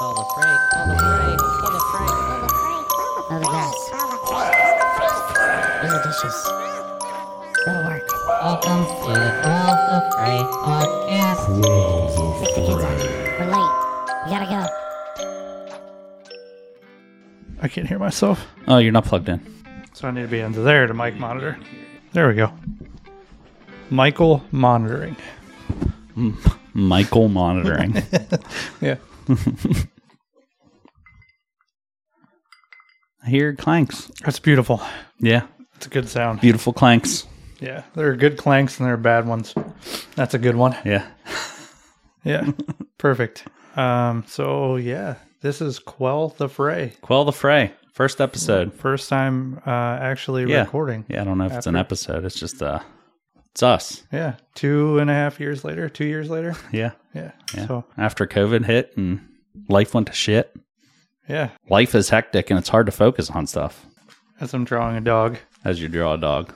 Quell the fray, call the freight, call the freight. Oh, the grass. Do the dishes. That'll work. Welcome to the Quell the Fray podcast. Take the kids. We're late. We gotta go. I can't hear myself, Oh, you're not plugged in. so I need to be into there to mic monitor. There we go. Michael monitoring. Michael monitoring. Yeah. I hear clanks. That's beautiful. Yeah, It's a good sound. beautiful clanks. Yeah. There are good clanks and there are bad ones. That's a good one. Yeah. Yeah. Perfect. Um, so yeah, this is Quell the Fray. Quell the fray. First episode. First time uh actually Yeah. recording. Yeah, I don't know if it's an episode. It's just uh, it's us. Yeah. Two and a half years later, two years later. Yeah. Yeah. Yeah. So After COVID hit and life went to shit. Yeah. Life is hectic and it's hard to focus on stuff As I'm drawing a dog. as you draw a dog,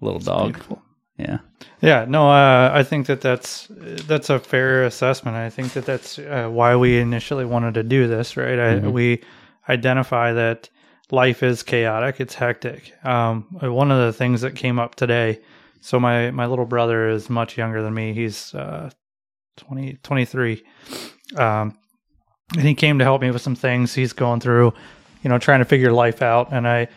little dog. Beautiful. Yeah. Yeah, no, uh, I think that that's that's a fair assessment. I think that that's uh, why we initially wanted to do this, right? I, we identify that life is chaotic, it's hectic. Um, one of the things that came up today. So my my little brother is much younger than me. He's uh, 20, 23. Um, and he came to help me with some things he's going through, you know, trying to figure life out. And I,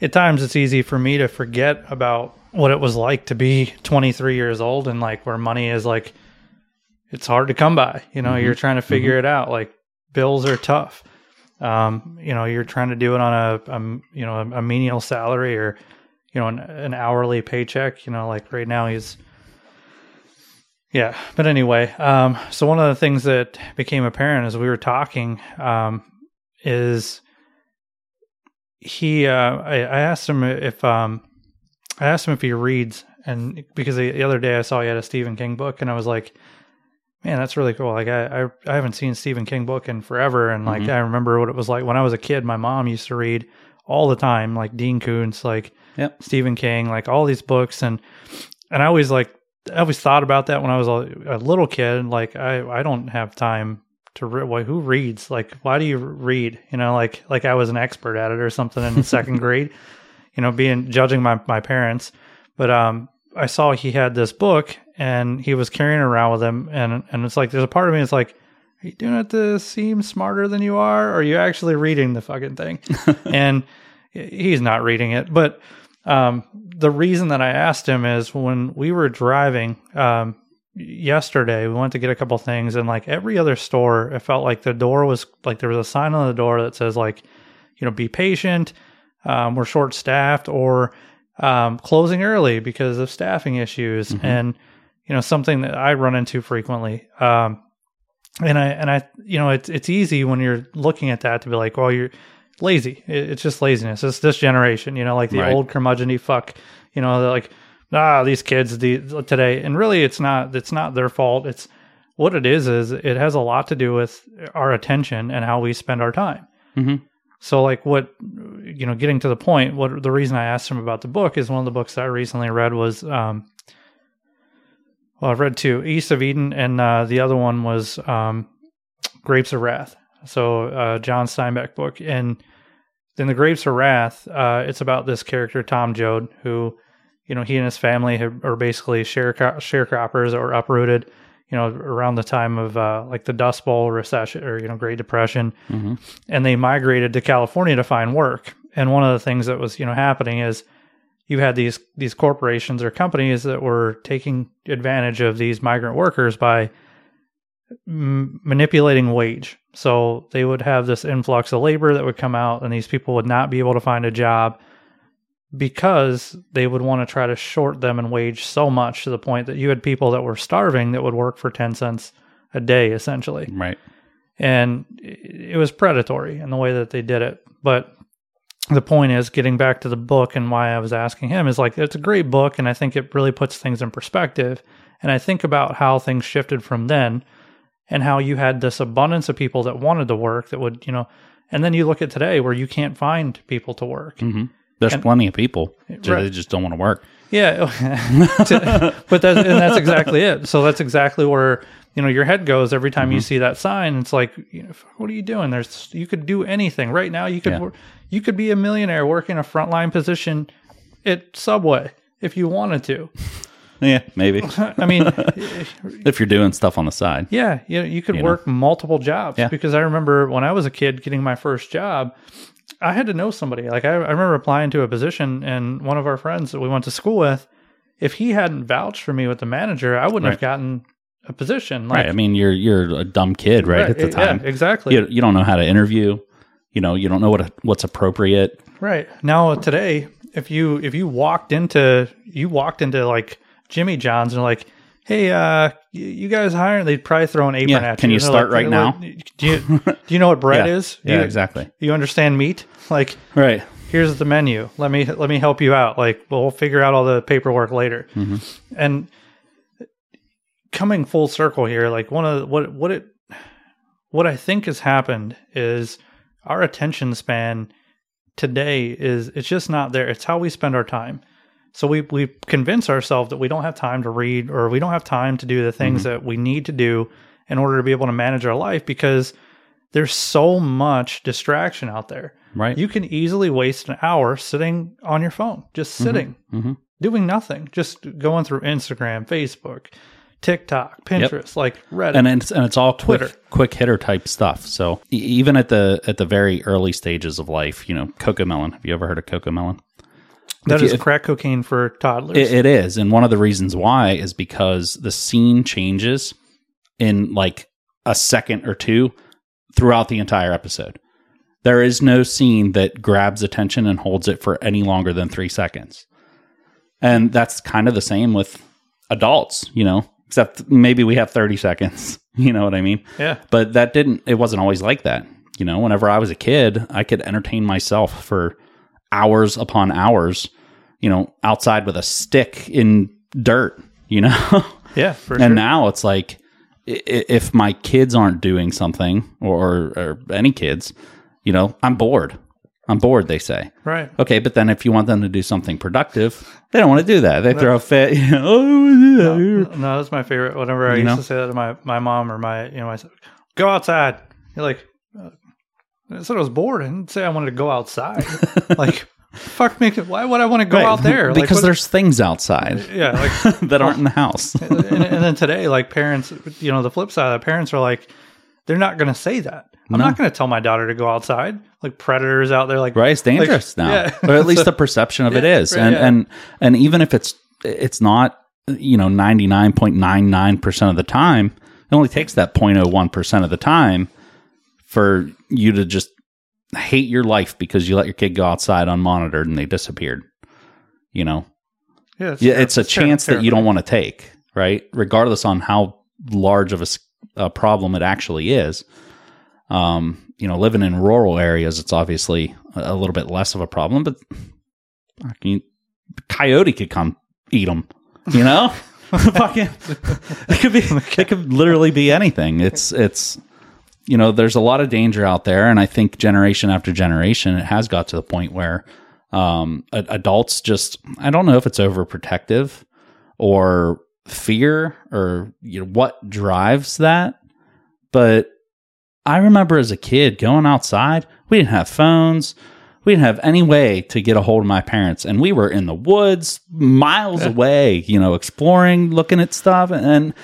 at times, it's easy for me to forget about what it was like to be 23 years old and like where money is like, it's hard to come by. You know, you're trying to figure it out. Like bills are tough. Um, you know, you're trying to do it on a, um, you know, a, a menial salary or, you know, an, an hourly paycheck. You know, like right now he's, yeah. But anyway, um, so one of the things that became apparent as we were talking, um, is he, uh, I, I asked him if, um, I asked him if he reads, and because the, the other day I saw he had a Stephen King book, and I was like, "Man, that's really cool." Like I, I, I haven't seen Stephen King book in forever, and like I remember what it was like when I was a kid. My mom used to read all the time, like Dean Koontz, like Yep. Stephen King, like all these books, and and I always like I always thought about that when I was a, a little kid. Like I, I don't have time to read. Why, who reads? Like, why do you read? You know, like like I was an expert at it or something in second grade you know, being judging my my parents. But um, I saw he had this book and he was carrying it around with him, and and it's like there's a part of me that's like, are you doing it to seem smarter than you are, or are you actually reading the fucking thing? and he's not reading it, but um, the reason that I asked him is when we were driving um, yesterday, we went to get a couple things, and like every other store, it felt like the door was like there was a sign on the door that says like, you know, be patient um, we're short staffed or um, closing early because of staffing issues and you know something that I run into frequently. Um, and I and I you know it's it's easy when you're looking at that to be like, well, you're lazy. It's just laziness. It's this generation, you know, like the Right. old curmudgeon fuck. You know, like ah these kids the, today, and really it's not it's not their fault. It's what it is is it has a lot to do with our attention and how we spend our time. Mhm. So like what you know, getting to the point, what the reason I asked him about the book is one of the books that I recently read was um well, I've read two, East of Eden, and uh, the other one was um, Grapes of Wrath. So uh, John Steinbeck book, and in the Grapes of Wrath, uh, it's about this character Tom Joad, who you know he and his family have, are basically share sharecroppers or uprooted. You know, around the time of uh, like the Dust Bowl recession or you know Great Depression, Mm-hmm. and they migrated to California to find work. And one of the things that was you know happening is you had these these corporations or companies that were taking advantage of these migrant workers by m- manipulating wage. So they would have this influx of labor that would come out, and these people would not be able to find a job because they would want to try to short them in wage so much to the point that you had people that were starving that would work for 10 cents a day essentially Right. and it it was predatory in the way that they did it. But the point is, getting back to the book and why I was asking him is like it's a great book, and I think it really puts things in perspective. And I think about how things shifted from then, and how you had this abundance of people that wanted to work that would, you know, and then you look at today where you can't find people to work. hmm There's And- plenty of people. Right. They just don't want to work. Yeah, but that's and that's exactly it. So that's exactly where you know your head goes every time you Mm-hmm. see that sign. It's like, you know, what are you doing? There's you could do anything right now. You could Yeah. you could be a millionaire working a frontline position at Subway if you wanted to. Yeah, maybe I mean, if you're doing stuff on the side. yeah, you know, you could know? work multiple jobs Yeah. because I remember when I was a kid getting my first job, I had to know somebody. Like I, I remember applying to a position, and one of our friends that we went to school with, if he hadn't vouched for me with the manager, I wouldn't have gotten a position. Like, Right. I mean, you're you're a dumb kid, right, at the time, yeah, exactly. You, you don't know how to interview. You know, you don't know what what's appropriate. Right now, today, if you if you walked into you walked into like Jimmy John's and like, hey, uh, you guys hiring? They'd probably throw an apron Yeah, at you. can you. start like, right now? Do you do you know what bread Yeah. is? Do Yeah, you, exactly. You understand meat? Like, Right. here's the menu. Let me let me help you out. Like, we'll figure out all the paperwork later. Mm-hmm. And coming full circle here, like one of the, what what it what I think has happened is our attention span today is it's just not there. It's how we spend our time. So we we convince ourselves that we don't have time to read or we don't have time to do the things that we need to do in order to be able to manage our life because there's so much distraction out there. Right. You can easily waste an hour sitting on your phone, just sitting, mhm. doing nothing, just going through Instagram, Facebook, TikTok, Pinterest, like Reddit. and it's and it's all quick Twitter. quick hitter type stuff. So e- even at the at the very early stages of life, you know, Cocomelon. Have you ever heard of Cocomelon? That you- is if- crack cocaine for toddlers. It, it is, and one of the reasons why is because the scene changes in like a second or two throughout the entire episode. There is no scene that grabs attention and holds it for any longer than three seconds, and that's kind of the same with adults, you know. Except maybe we have thirty seconds. You know what I mean? yeah. but that didn't it wasn't always like that you know whenever i was a kid i could entertain myself for hours upon hours you know outside with a stick in dirt you know Yeah, for and sure. now it's like if my kids aren't doing something or, or any kids you know i'm bored i'm bored they say right. okay but then if you want them to do something productive they don't want to do that they throw a fit you know, oh, yeah. No, that's my favorite. Whenever I You used know? to say that to my, my mom or my, you know, said, go outside. You're like, I said I was bored. I didn't say I wanted to go outside. like, fuck me. Why would I want to go Right, out there? Because what- there's things outside yeah, like, that aren't in the house and, and then today, like parents, you know, the flip side, the parents are like, they're not going to say that. I'm No. not going to tell my daughter to go outside. Like predators out there, like right it's dangerous now yeah. or at least So- the perception of it Yeah, is right, and yeah. and and even if it's it's not you know 99.99% of the time it only takes that 0.01% of the time for you to just hate your life because you let your kid go outside unmonitored and they disappeared you know yeah, yeah, ter- it's a chance that you don't want to take, right? Regardless on how large of a, a problem it actually is. Um, you know, living in rural areas, it's obviously a, a little bit less of a problem, but I mean, coyote could come eat them. You know, fucking, it could be, it could literally be anything. It's, it's, you know, there's a lot of danger out there, and I think generation after generation, it has got to the point where um, adults just I don't know if it's overprotective or fear or you know what drives that, but I remember as a kid going outside. We didn't have phones. We didn't have any way to get a hold of my parents, and we were in the woods, miles away. You know, exploring, looking at stuff, and it,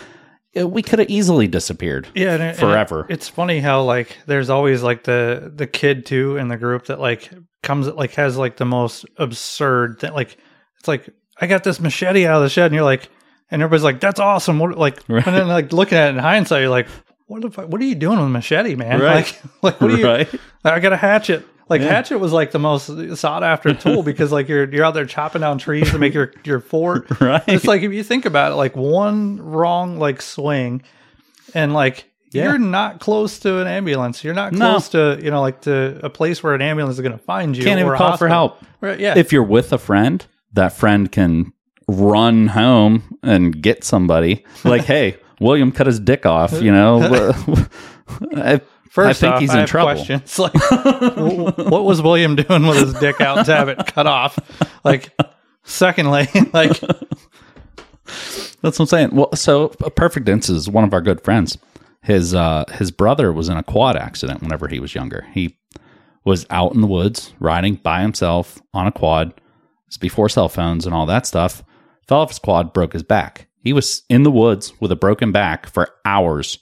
Uh, we could have easily disappeared. yeah and it- and it- forever. it's funny how like there's always like the the kid too in the group that like comes like has like the most absurd thing. Like it's like I got this machete out of the shed, and you're like, and everybody's like, "That's awesome!" What like, Right. and then like looking at it in hindsight, you're like, "What the fuck? What are you doing with a machete, man? Right. Like, like what are you? right? I got a hatchet." Like Yeah. hatchet was like the most sought after tool because like you're you're out there chopping down trees to make your your fort. Right. It's like if you think about it, like one wrong like swing, and like Yeah. you're not close to an ambulance. You're not No. close to you know like to a place where an ambulance is going to find you. Can't even call for help. Right? Yeah. if you're with a friend, that friend can run home and get somebody. Like, hey, William cut his dick off. You know, First I think off, he's I in have trouble. Questions like, what was William doing with his dick out to have it cut off? Like, Secondly, like That's what I'm saying. Well, so perfect instance is one of our good friends. His uh, his brother was in a quad accident whenever he was younger. He was out in the woods riding by himself on a quad. It's before cell phones and all that stuff. Fell off his quad, broke his back. He was in the woods with a broken back for hours.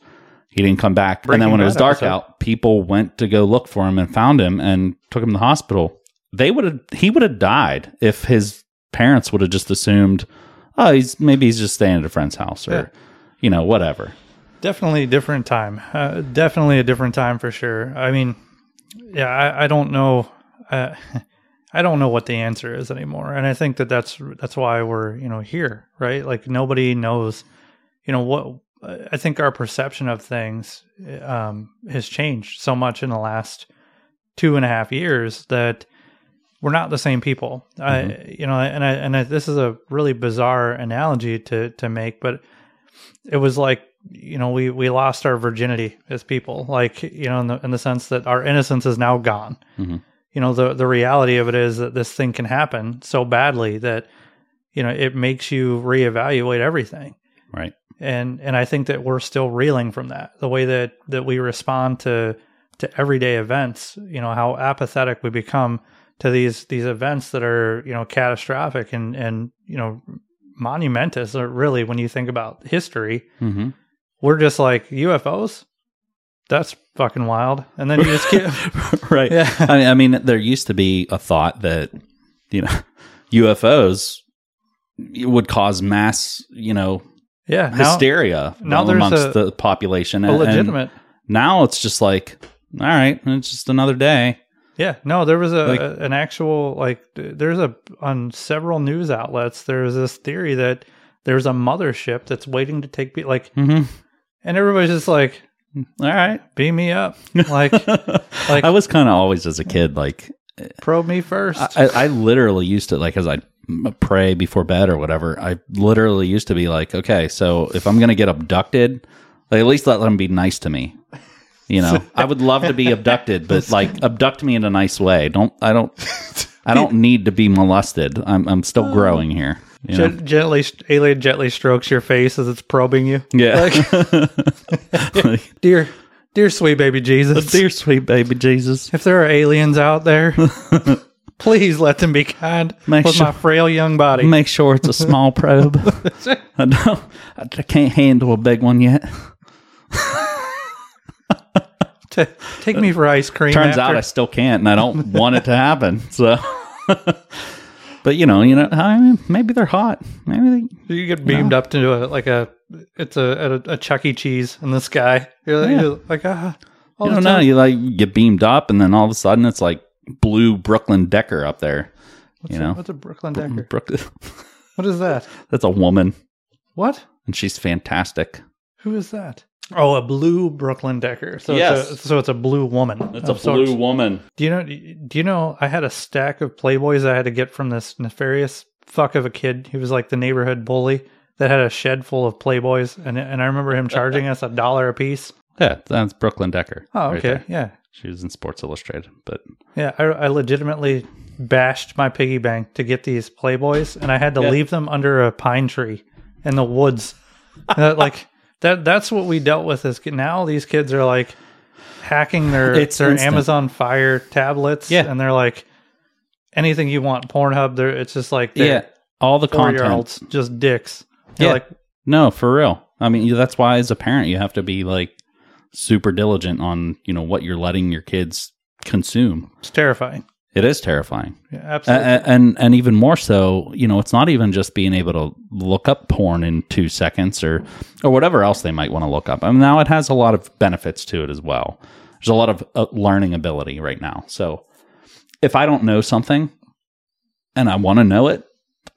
He didn't come back. and then when it was dark episode. out, people went to go look for him and found him and took him to the hospital. They would have he would have died if his parents would have just assumed, oh, he's maybe he's just staying at a friend's house or Yeah. you know, whatever. definitely a different time. Uh, definitely a different time for sure. I mean, yeah, I, I don't know. Uh, I don't know what the answer is anymore, and I think that that's that's why we're you know here, right? Like nobody knows, you know what. I think our perception of things um, has changed so much in the last two and a half years that we're not the same people. I, you know, and I, and I, this is a really bizarre analogy to to make, but it was like you know we we lost our virginity as people, like you know, in the in the sense that our innocence is now gone. Mhm. You know, the the reality of it is that this thing can happen so badly that you know it makes you reevaluate everything Right. And and I think that we're still reeling from that. The way that that we respond to to everyday events, you know, how apathetic we become to these these events that are you know catastrophic and and you know monumentous. Or really, when you think about history, Mm-hmm. we're just like UFOs. That's fucking wild. And then you just keep right. Yeah. I mean, I mean, there used to be a thought that you know UFOs would cause mass, you know, yeah now hysteria now amongst a- the population. a And- and legitimate. now it's just like, all right, it's just another day. Yeah, no, there was a, Like- a- an actual like there's a on several news outlets there's this theory that there's a mothership that's waiting to take pe- like Mm-hmm. and everybody's just like All right. beam me up like like I was kind of always as a kid like probe me first. I, I literally used to like as I pray before bed or whatever. I literally used to be like, okay, so if I'm gonna get abducted, like at least let them be nice to me. You know, I would love to be abducted, but like abduct me in a nice way. Don't I don't I don't need to be molested. I'm I'm still oh. growing here. you know? Gen- gently alien gently strokes your face as it's probing you. Yeah, like, Dear dear sweet baby Jesus. dear sweet baby Jesus. if there are aliens out there, please let them be kind Make with sure- my frail young body. Make sure it's a small probe. I don't. I can't handle a big one yet. Ta- take me for ice cream. Turns out. I still can't, and I don't want it to happen. So, but you know, you know, I mean, maybe they're hot. Maybe they, You get beamed up to a like a it's a a, a Chuck E. Cheese in the sky. You're like, Yeah. you're like ah, all you don't know. You like get beamed up, and then all of a sudden it's like blue Brooklyn Decker up there. you know, What's a Brooklyn Decker? Brooklyn. What is that? That's a woman, What? and she's fantastic. Who is that? Oh, a blue Brooklyn Decker. So Yes. it's a, so it's a blue woman. It's a blue it's- woman. Do you know? Do you know? I had a stack of Playboys I had to get from this nefarious fuck of a kid. He was like the neighborhood bully that had a shed full of Playboys, and and I remember him charging us a dollar a piece. Yeah, that's Brooklyn Decker. Oh, right okay, there. yeah, She was in Sports Illustrated, but yeah. I, I legitimately bashed my piggy bank to get these Playboys, and I had to Yeah. leave them under a pine tree in the woods. That, like that. That's what we dealt with. Is now these kids are like hacking their It's their instant. Amazon Fire tablets, Yeah. and they're like anything you want. Pornhub. They're it's just like yeah, all the content. just dicks. You're Yeah. like No, for real. I mean, that's why as a parent you have to be like super diligent on you know what you're letting your kids consume. it's terrifying. It is terrifying. Yeah, absolutely. a- and and even more so, you know, it's not even just being able to look up porn in two seconds or or whatever else they might want to look up. I mean, now it has a lot of benefits to it as well. There's a lot of uh, learning ability right now. So if I don't know something and I want to know it,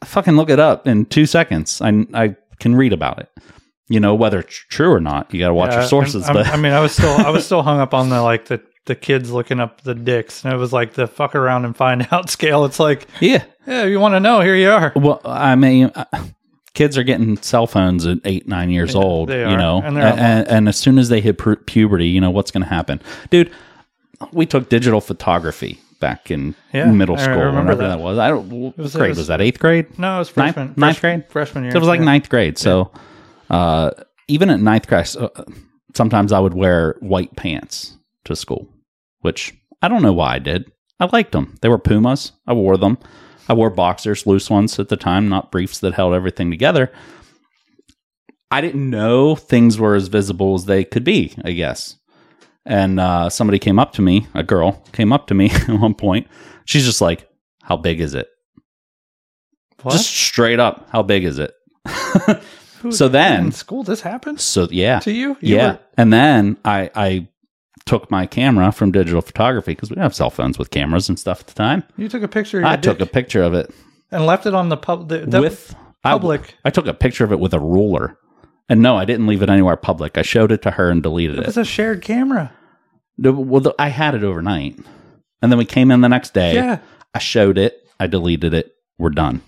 I fucking look it up in two seconds. I I can read about it. You know whether it's true or not. You got to watch Yeah, your sources. I'm- but I'm- I mean, I was still I was still hung up on the like the the kids looking up the dicks, and it was like the fuck around and find out scale. It's like, yeah, yeah, you want to know? Here you are. Well, I mean, uh, kids are getting cell phones at eight, nine years old. they you know, and and, and, as soon as they hit pu- puberty, you know what's going to happen, dude. We took digital photography back in Yeah, middle I school, remember whenever that. that. was. I don't. What was- grade was, was- that? Eighth grade. No, it was Ninth- freshman. ninth fresh- grade? Freshman year. So it was like yeah. ninth grade. So, uh, even at ninth grade, uh, sometimes I would wear white pants to school, which I don't know why I did. I liked them. They were Pumas. I wore them. I wore boxers, loose ones at the time, not briefs that held everything together. I didn't know things were as visible as they could be, I guess. And uh, somebody came up to me, a girl came up to me at one point. She's just like, How big is it? What? Just straight up, how big is it? Who- so then- in school, this happened So yeah, to you? You yeah. were- and then I I took my camera from digital photography because we didn't have cell phones with cameras and stuff at the time. you took a picture. Of your I took a picture of it and left it on the pub. The, the with public. I, took a picture of it with a ruler, and no, I didn't leave it anywhere public. I showed it to her and deleted it it. was a shared camera. Well, the, I had it overnight, and then we came in the next day. Yeah. I showed it. I deleted it. We're done.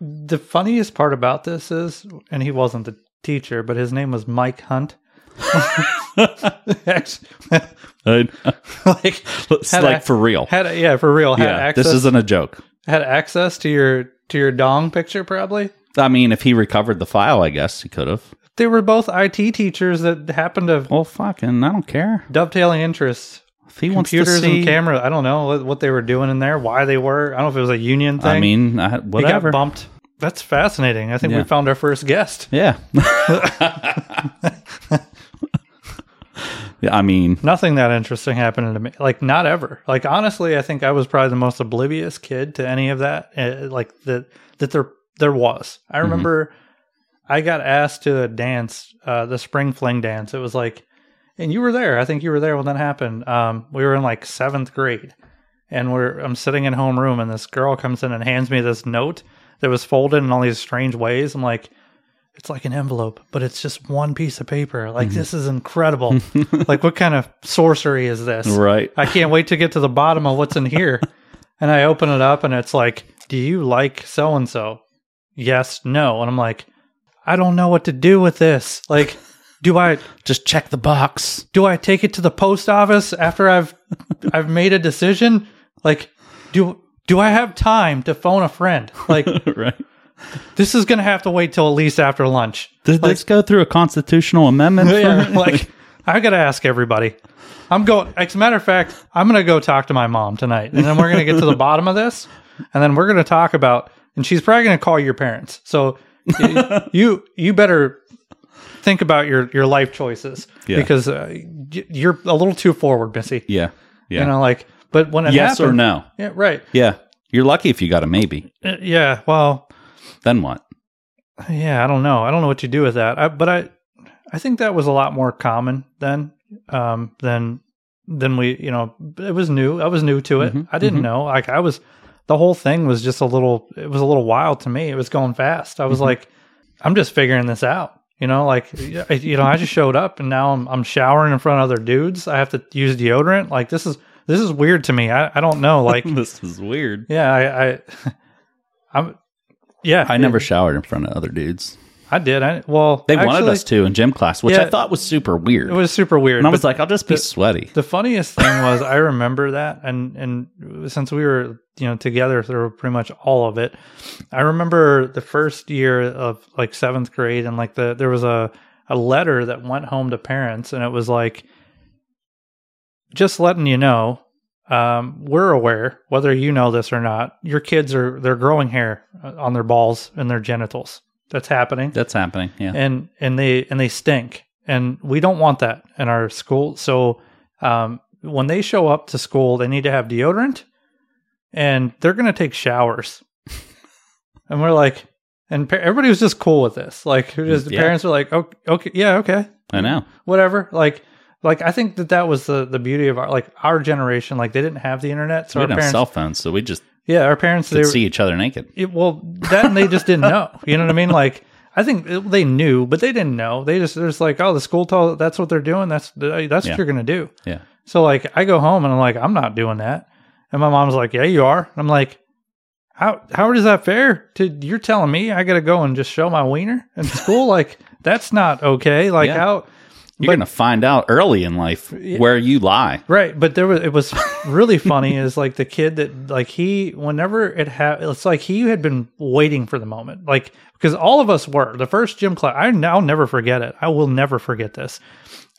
The funniest part about this is, and he wasn't the teacher, but his name was Mike Hunt. Like, like for real. had a, yeah, for real. Had yeah, access, this isn't a joke. had access to your to your dong picture. Probably I mean, if he recovered the file, I guess he could have. they were both IT teachers that happened to Well, fucking, I don't care. dovetailing interests. If he wants to Computers see, and camera. I don't know what, they were doing in there. Why they were. I don't know if it was a union thing. I mean, I, he whatever. got bumped. That's fascinating. I think Yeah. we found our first guest. Yeah. yeah. I mean, Nothing that interesting happened to me. Like not ever. Like honestly, I think I was probably the most oblivious kid to any of that. Uh, like that that there there was. I remember I got asked to a dance, uh, the spring fling dance. It was like, and you were there. I think you were there when that happened. Um, we were in like seventh grade, and we're I'm sitting in homeroom, and this girl comes in and hands me this note that was folded in all these strange ways. I'm like. It's like an envelope, but it's just one piece of paper. Like this is incredible. like what kind of sorcery is this? right. I can't wait to get to the bottom of what's in here. and I open it up and it's like, Do you like so and so? Yes, no. And I'm like, I don't know what to do with this. Like, do I Just check the box. do I take it to the post office after I've I've made a decision? Like, do do I have time to phone a friend? Like, right. this is gonna have to wait till at least after lunch. Did this go through a constitutional amendment? Yeah, like I gotta ask everybody. I'm going. As a matter of fact, I'm gonna go talk to my mom tonight, and then we're gonna get to the bottom of this, and then we're gonna talk about. And she's probably gonna call your parents. So you you better think about your your life choices Yeah. because uh, you're a little too forward, Missy. yeah. Yeah. You know, like. But when it yes or no? Yeah, right. Yeah. You're lucky if you got a maybe. Uh, Yeah. Well, Then what? yeah. I don't know. I don't know what you do with that. I, but I, I think that was a lot more common then um, than than we. You know, it was new. I was new to it. Mhm, I didn't mhm. know. Like I was, the whole thing was just a little. It was a little wild to me. It was going fast. I was Mhm. like, I'm just figuring this out. You know, like you know, I just showed up and now I'm I'm showering in front of other dudes. I have to use deodorant. Like this is this is weird to me. I, I don't know. Like this is weird. yeah, I, I I'm yeah. I never showered in front of other dudes. I did. I well, They wanted us to in gym class, which I thought was super weird. It was super weird. and I was like, I'll just be the- sweaty. the funniest thing was I remember that, and and since we were you know together through pretty much all of it, I remember the first year of like seventh grade, and like the there was a a letter that went home to parents, and it was like, just letting you know. Um, we're aware, whether you know this or not, your kids are they're growing hair uh, on their balls and their genitals. That's happening. That's happening. Yeah. and and they and they stink and we don't want that in our school so um, when they show up to school they need to have deodorant and they're going to take showers and we're like and pa- everybody was just cool with this like was- the Yeah. parents were like okay, okay yeah okay I know. whatever like like i think that that was the the beauty of our like our generation like they didn't have the internet so we our didn't have parents cell phones, so we just yeah our parents they could see each other naked. it, well, that and they just didn't know. You know what I mean? Like, I think they knew, but they didn't know. They just they're just like, oh, the school told that's what they're doing. That's that's Yeah. what you're gonna do. Yeah. So like, I go home and I'm like, I'm not doing that. And my mom's like, Yeah, you are. And I'm like, How how is that fair? To you're telling me I gotta go and just show my wiener in school? like, that's not okay. Like Yeah. how. You're going to find out early in life where you lie. Right, but there was it was really funny is like the kid that like he whenever it had it's like he had been waiting for the moment. Like because all of us were. The first gym class I now never forget it. I will never forget this.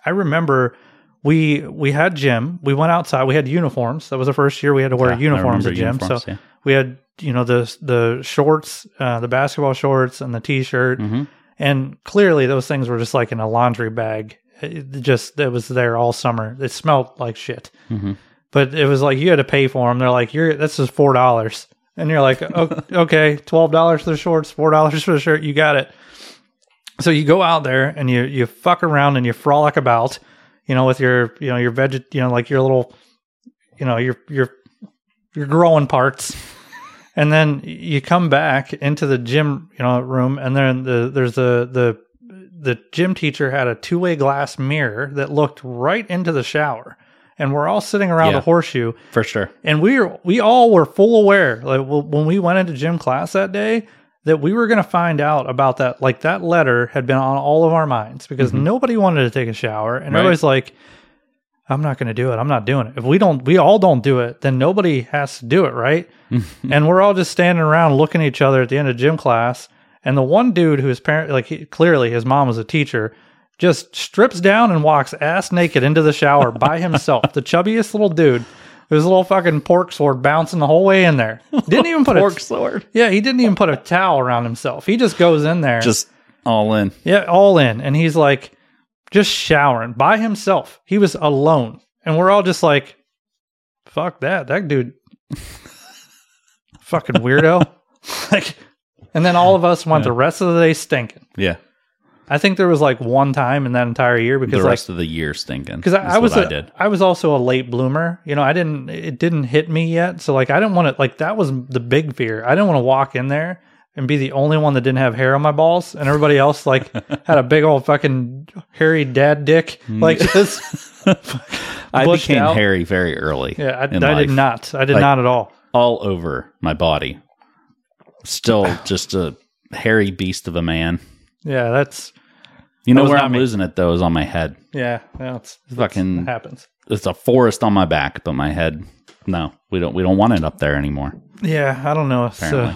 I remember we we had gym. We went outside. We had uniforms. That was the first year we had to wear Yeah, uniforms at gym. uniforms, so yeah. we had you know the the shorts uh, the basketball shorts and the t-shirt. Mhm. and clearly those things were just like in a laundry bag it just it was there all summer. It smelled like shit. Mhm. but it was like you had to pay for them they're like you're this is four dollars. And you're like "O- okay twelve dollars for the shorts four dollars for the shirt you got it. So you go out there and you you fuck around and you frolic about you know with your you know your veg you know like your little you know your your your growing parts. And then you come back into the gym you know room and then the there's the the the gym teacher had a two-way glass mirror that looked right into the shower and we're all sitting around Yeah. the horseshoe For sure. and we were we all were full aware like when we went into gym class that day that we were going to find out about that like that letter had been on all of our minds because nobody wanted to take a shower and Mm-hmm. Right. everybody's like i'm not going to do it i'm not doing it if we don't we all don't do it then nobody has to do it right and we're all just standing around looking at each other at the end of gym class and the one dude who is parent like he, clearly his mom was a teacher just strips down and walks ass naked into the shower by himself the chubbiest little dude with his little fucking pork sword bouncing the whole way in there didn't even put Pork a sword. yeah he didn't even put a towel around himself he just goes in there Just all in. yeah, all in. And he's like just showering by himself. He was alone. And we're all just like, fuck that. That dude, fucking weirdo. like, and then all of us went the rest of the day stinking. Yeah. I think there was like one time in that entire year The because like rest of the year stinking. because I, I was a- I did. I was also a late bloomer. You know, I didn't it didn't hit me yet. So like I didn't want to like that was the big fear. I didn't want to walk in there and be the only one that didn't have hair on my balls and everybody else like had a big old fucking hairy dad dick mm. like just I became out. hairy very early. Yeah, I, I did not. I did Like- not at all. All over my body. Still just a hairy beast of a man. Yeah, that's You know where I'm me. losing it though is on my head. yeah, no, it's, it's Fucking- it happens. It's a forest on my back, but my head. No, we don't. We don't want it up there anymore. Yeah, I don't know. It's, uh,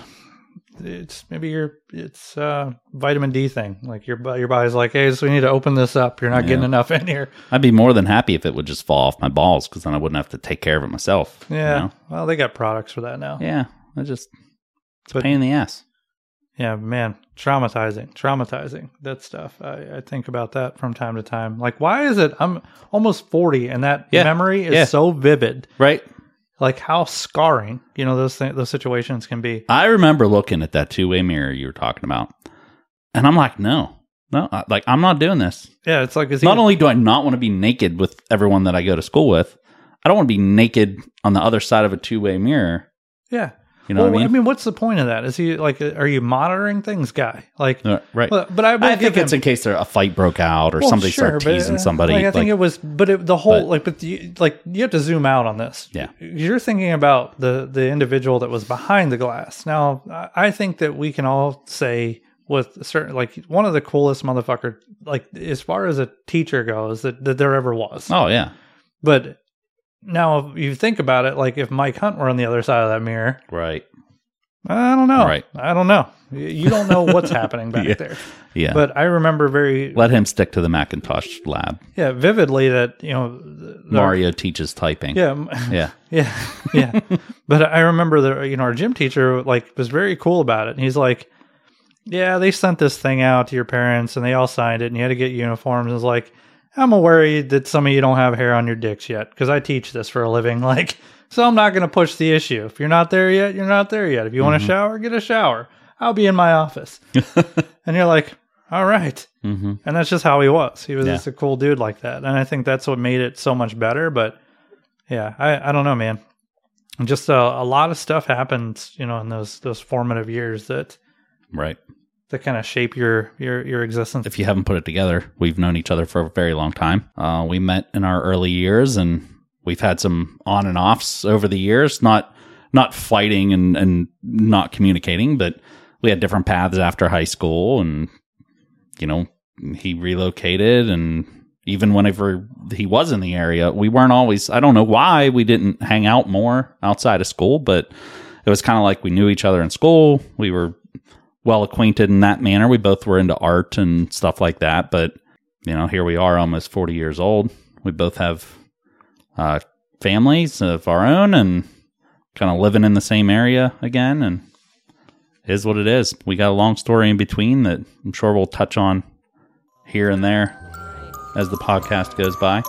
it's maybe your it's uh vitamin D thing. Like your your body's like, hey, so we need to open this up. You're not getting enough in here. I'd be more than happy if it would just fall off my balls because then I wouldn't have to take care of it myself. you Yeah. know? Well, they got products for that now. Yeah. I just it's a But- pain in the ass. Yeah, man, traumatizing, traumatizing. That stuff. I, I think about that from time to time. Like, why is it? I'm almost forty, and that Yeah. memory is Yeah. so vivid. Right. Like how scarring, you know, those th- those situations can be. I remember looking at that two way mirror you were talking about, and I'm like, no, no, I- like I'm not doing this. Yeah, it's like is he, Not only do I not want to be naked with everyone that I go to school with, I don't want to be naked on the other side of a two way mirror. yeah. You know well, what I mean? I mean, what's the point of that? Is he like, are you monitoring things, guy? Like, Uh, right. but, but I, I think it's him- in case there, a fight broke out or Well, somebody sure, started teasing uh, somebody. Like, I think like- it was, but it, the whole But- like, but you, like you have to zoom out on this. Yeah. you're thinking about the the individual that was behind the glass. Now, I I think that we can all say with certain like one of the coolest motherfucker, like as far as a teacher goes, that that there ever was. oh yeah, But now, if you think about it, like if Mike Hunt were on the other side of that mirror, right. I don't know. Right. I don't know. You- don't know what's happening back Yeah. there. Yeah. But I remember very Let him stick to the Macintosh lab. yeah vividly that you know the, the- Mario teaches typing. Yeah, Yeah. yeah, yeah. but I remember the you know our gym teacher like was very cool about it. And He's like, yeah, they sent this thing out to your parents and they all signed it, and you had to get uniforms. And it's like, I'm worried that some of you don't have hair on your dicks yet because I teach this for a living. Like, so I'm not going to push the issue. If you're not there yet, you're not there yet. If you want Mm-hmm. a shower, get a shower. I'll be in my office. and you're like, all right. hmm And that's just how he was. He was Yeah. just a cool dude like that. And I think that's what made it so much better. But yeah, I, I don't know, man. Just a, a lot of stuff happens, you know, in those those formative years that Right. That kind of shape your your your existence. If you haven't put it together, we've known each other for a very long time. Uh, we met in our early years, and we've had some on and offs over the years. Not not fighting and and not communicating, but we had different paths after high school, and you know, he relocated, and even whenever he was in the area, we weren't always, I don't know why we didn't hang out more outside of school, but it was kind of like we knew each other in school. We were well acquainted in that manner. We both were into art and stuff like that. But, you know, here we are almost 40 years old. We both have uh, families of our own and kind of living in the same area again. And is what it is. We got a long story in between that I'm sure we'll touch on here and there as the podcast goes by.